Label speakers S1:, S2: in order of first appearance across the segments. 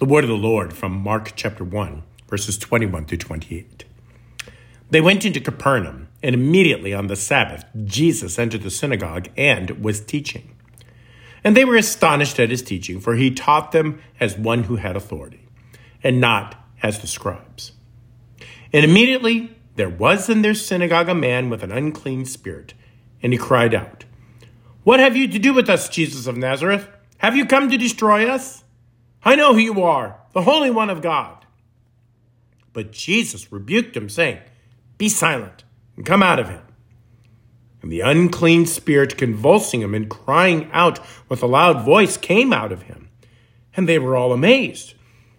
S1: The word of the Lord from Mark chapter 1, verses 21 through 28. They went into Capernaum, and immediately on the Sabbath, Jesus entered the synagogue and was teaching. And they were astonished at his teaching, for he taught them as one who had authority, and not as the scribes. And immediately there was in their synagogue a man with an unclean spirit, and he cried out, What have you to do with us, Jesus of Nazareth? Have you come to destroy us? I know who you are, the Holy One of God. But Jesus rebuked him, saying, Be silent and come out of him. And the unclean spirit, convulsing him and crying out with a loud voice, came out of him. And they were all amazed,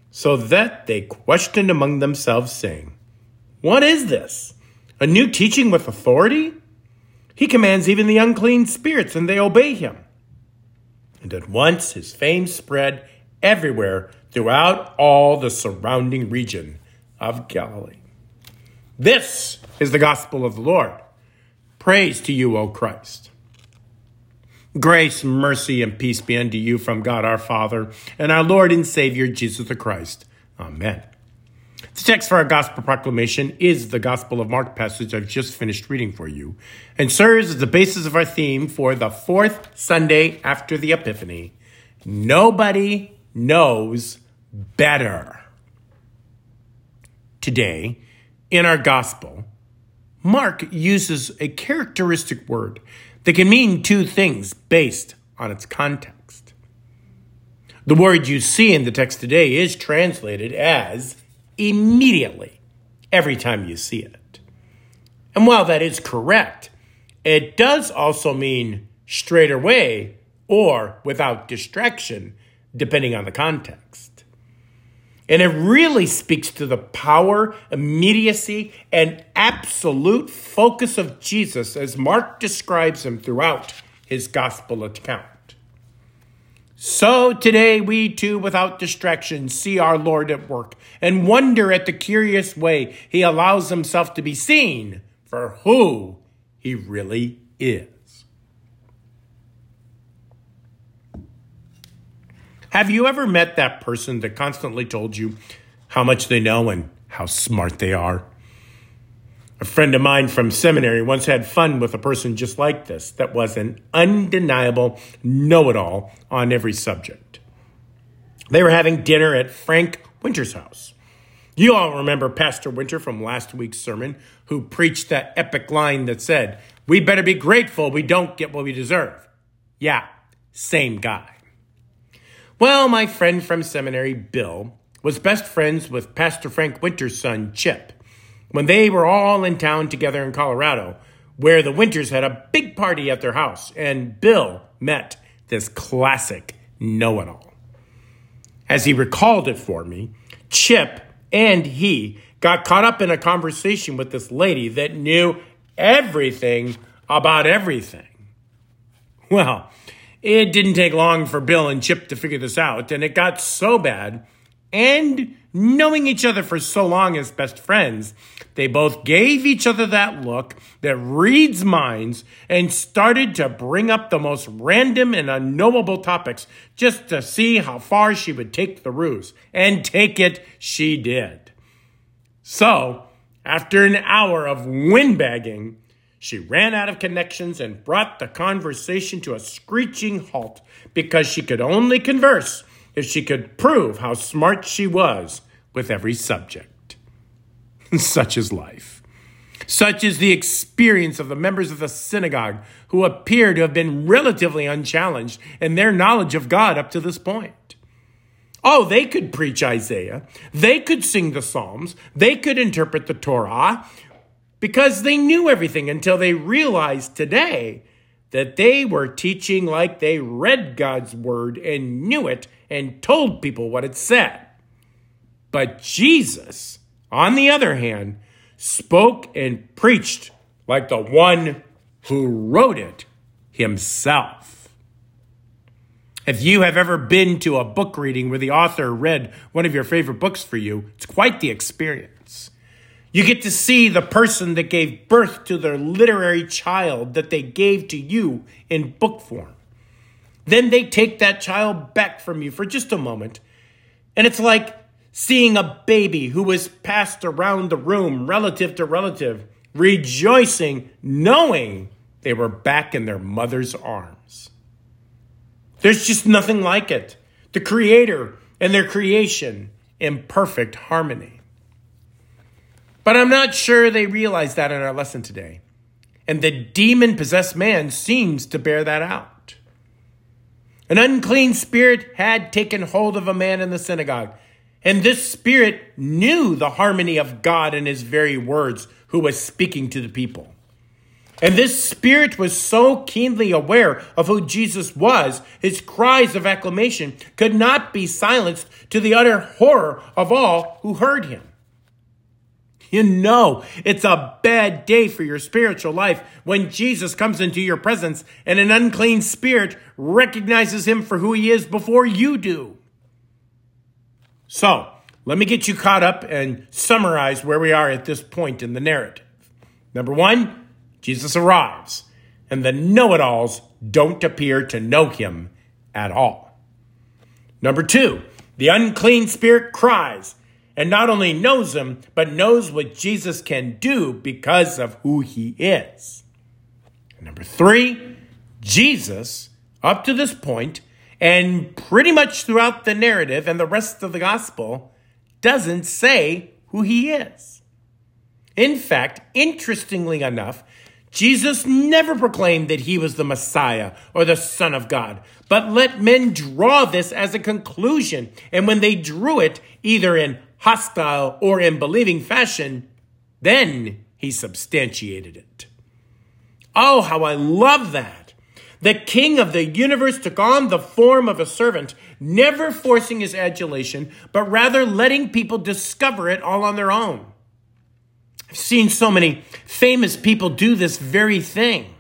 S1: so that they questioned among themselves, saying, What is this? A new teaching with authority? He commands even the unclean spirits, and they obey him. And at once his fame spread everywhere throughout all the surrounding region of Galilee. This is the gospel of the Lord. Praise to you, O Christ. Grace, mercy, and peace be unto you from God our Father and our Lord and Savior Jesus the Christ. Amen. The text for our gospel proclamation is the Gospel of Mark passage I've just finished reading for you and serves as the basis of our theme for the fourth Sunday after the Epiphany. Nobody knows better. Today, in our gospel, Mark uses a characteristic word that can mean two things based on its context. The word you see in the text today is translated as immediately every time you see it. And while that is correct, it does also mean straight away or without distraction depending on the context. And it really speaks to the power, immediacy, and absolute focus of Jesus as Mark describes him throughout his gospel account. So today we too, without distraction, see our Lord at work and wonder at the curious way he allows himself to be seen for who he really is. Have you ever met that person that constantly told you how much they know and how smart they are? A friend of mine from seminary once had fun with a person just like this that was an undeniable know it all on every subject. They were having dinner at Frank Winter's house. You all remember Pastor Winter from last week's sermon, who preached that epic line that said, We better be grateful we don't get what we deserve. Yeah, same guy. Well, my friend from seminary, Bill, was best friends with Pastor Frank Winter's son, Chip, when they were all in town together in Colorado, where the Winters had a big party at their house, and Bill met this classic know it all. As he recalled it for me, Chip and he got caught up in a conversation with this lady that knew everything about everything. Well, it didn't take long for Bill and Chip to figure this out, and it got so bad. And knowing each other for so long as best friends, they both gave each other that look that reads minds and started to bring up the most random and unknowable topics just to see how far she would take the ruse. And take it, she did. So, after an hour of windbagging, she ran out of connections and brought the conversation to a screeching halt because she could only converse if she could prove how smart she was with every subject. Such is life. Such is the experience of the members of the synagogue who appear to have been relatively unchallenged in their knowledge of God up to this point. Oh, they could preach Isaiah. They could sing the Psalms. They could interpret the Torah because they knew everything until they realized today that they were teaching like they read God's word and knew it and told people what it said. But Jesus, on the other hand, spoke and preached like the one who wrote it himself. If you have ever been to a book reading where the author read one of your favorite books for you, it's quite the experience. You get to see the person that gave birth to their literary child that they gave to you in book form. Then they take that child back from you for just a moment And it's like seeing a baby who was passed around the room, relative to relative, rejoicing, knowing they were back in their mother's arms. There's just nothing like it. The Creator and their creation in perfect harmony. But I'm not sure they realize that in our lesson today. And the demon possessed man seems to bear that out. An unclean spirit had taken hold of a man in the synagogue, and this spirit knew the harmony of God in his very words, who was speaking to the people. And this spirit was so keenly aware of who Jesus was, his cries of acclamation could not be silenced to the utter horror of all who heard him. You know, it's a bad day for your spiritual life when Jesus comes into your presence and an unclean spirit recognizes him for who he is before you do. So, let me get you caught up and summarize where we are at this point in the narrative. Number one, Jesus arrives, and the know it alls don't appear to know him at all. Number two, the unclean spirit cries and not only knows him, but knows what Jesus can do because of who he is. Number three, Jesus, up to this point, and pretty much throughout the narrative and the rest of the gospel, doesn't say who he is. In fact, interestingly enough, Jesus never proclaimed that he was the Messiah or the Son of God, but let men draw this as a conclusion. And when they drew it, either in hostile or in believing fashion, then he substantiated it. Oh, how I love that! The king of the universe took on the form of a servant, never forcing his adulation, but rather letting people discover it all on their own. I've seen so many famous people do this very thing.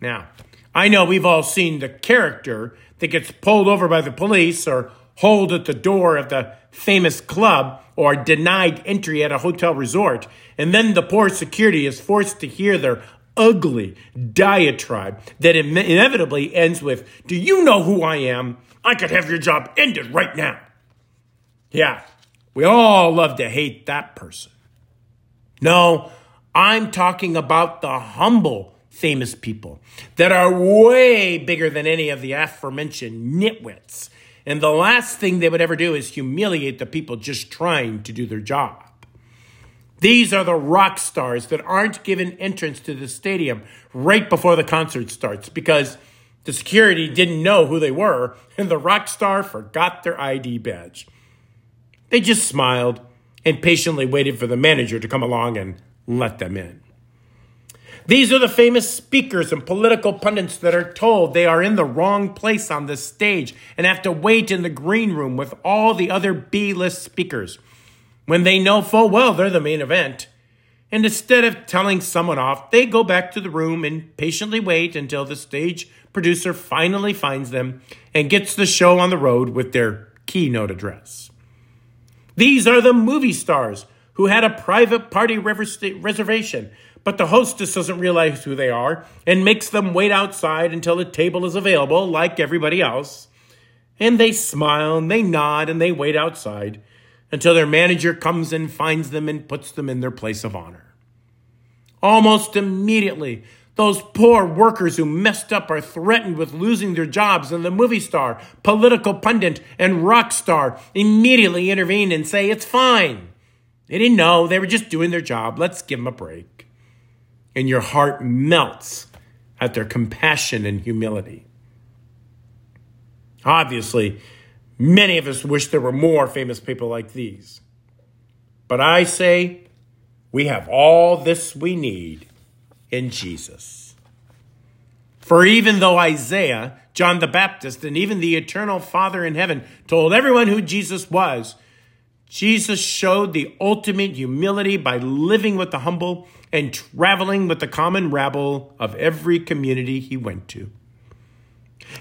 S1: Now, I know we've all seen the character that gets pulled over by the police or hauled at the door of the famous club or denied entry at a hotel resort, and then the poor security is forced to hear their ugly diatribe that inevitably ends with, Do you know who I am? I could have your job ended right now. Yeah, we all love to hate that person. No, I'm talking about the humble, famous people that are way bigger than any of the aforementioned nitwits. And the last thing they would ever do is humiliate the people just trying to do their job. These are the rock stars that aren't given entrance to the stadium right before the concert starts because the security didn't know who they were and the rock star forgot their ID badge. They just smiled and patiently waited for the manager to come along and let them in. These are the famous speakers and political pundits that are told they are in the wrong place on the stage and have to wait in the green room with all the other B list speakers when they know full well they're the main event. And instead of telling someone off, they go back to the room and patiently wait until the stage producer finally finds them and gets the show on the road with their keynote address. These are the movie stars who had a private party reservation, but the hostess doesn't realize who they are and makes them wait outside until a table is available, like everybody else. And they smile and they nod and they wait outside until their manager comes and finds them and puts them in their place of honor. Almost immediately, those poor workers who messed up are threatened with losing their jobs, and the movie star, political pundit, and rock star immediately intervene and say, It's fine. They didn't know. They were just doing their job. Let's give them a break. And your heart melts at their compassion and humility. Obviously, many of us wish there were more famous people like these. But I say, we have all this we need in Jesus. For even though Isaiah, John the Baptist, and even the eternal Father in heaven told everyone who Jesus was, Jesus showed the ultimate humility by living with the humble and traveling with the common rabble of every community he went to.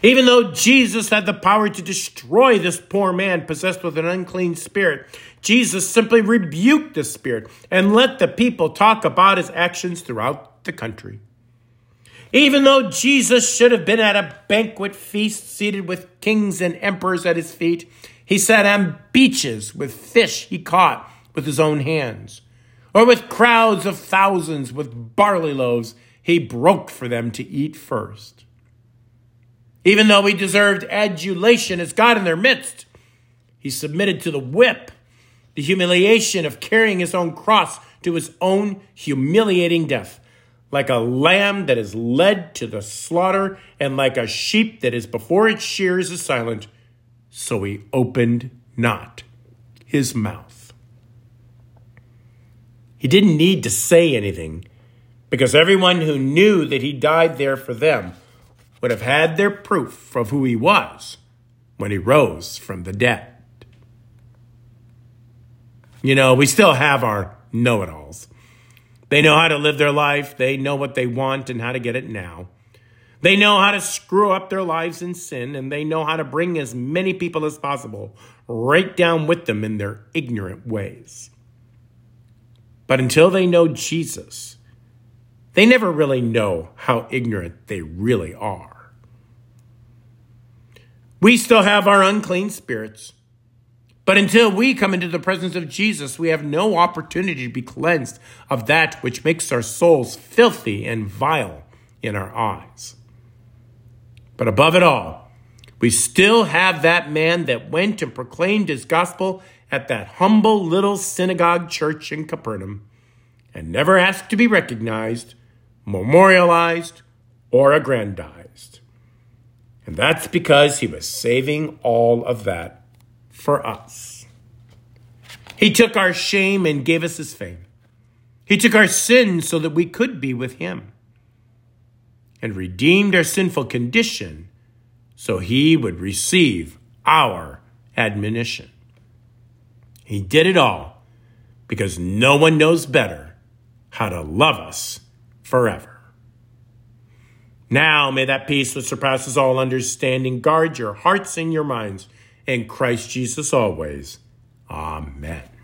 S1: Even though Jesus had the power to destroy this poor man possessed with an unclean spirit, Jesus simply rebuked the spirit and let the people talk about his actions throughout the country. Even though Jesus should have been at a banquet feast seated with kings and emperors at his feet, He sat on beaches with fish he caught with his own hands, or with crowds of thousands with barley loaves he broke for them to eat first. Even though he deserved adulation as God in their midst, he submitted to the whip, the humiliation of carrying his own cross to his own humiliating death, like a lamb that is led to the slaughter, and like a sheep that is before its shears is silent. So he opened not his mouth. He didn't need to say anything because everyone who knew that he died there for them would have had their proof of who he was when he rose from the dead. You know, we still have our know it alls. They know how to live their life, they know what they want and how to get it now. They know how to screw up their lives in sin, and they know how to bring as many people as possible right down with them in their ignorant ways. But until they know Jesus, they never really know how ignorant they really are. We still have our unclean spirits. But until we come into the presence of Jesus, we have no opportunity to be cleansed of that which makes our souls filthy and vile in our eyes. But above it all, we still have that man that went and proclaimed his gospel at that humble little synagogue church in Capernaum and never asked to be recognized, memorialized, or aggrandized. And that's because he was saving all of that for us. He took our shame and gave us his fame. He took our sins so that we could be with him and redeemed our sinful condition so he would receive our admonition. He did it all because no one knows better how to love us forever. Now may that peace which surpasses all understanding guard your hearts and your minds in Christ Jesus always. Amen.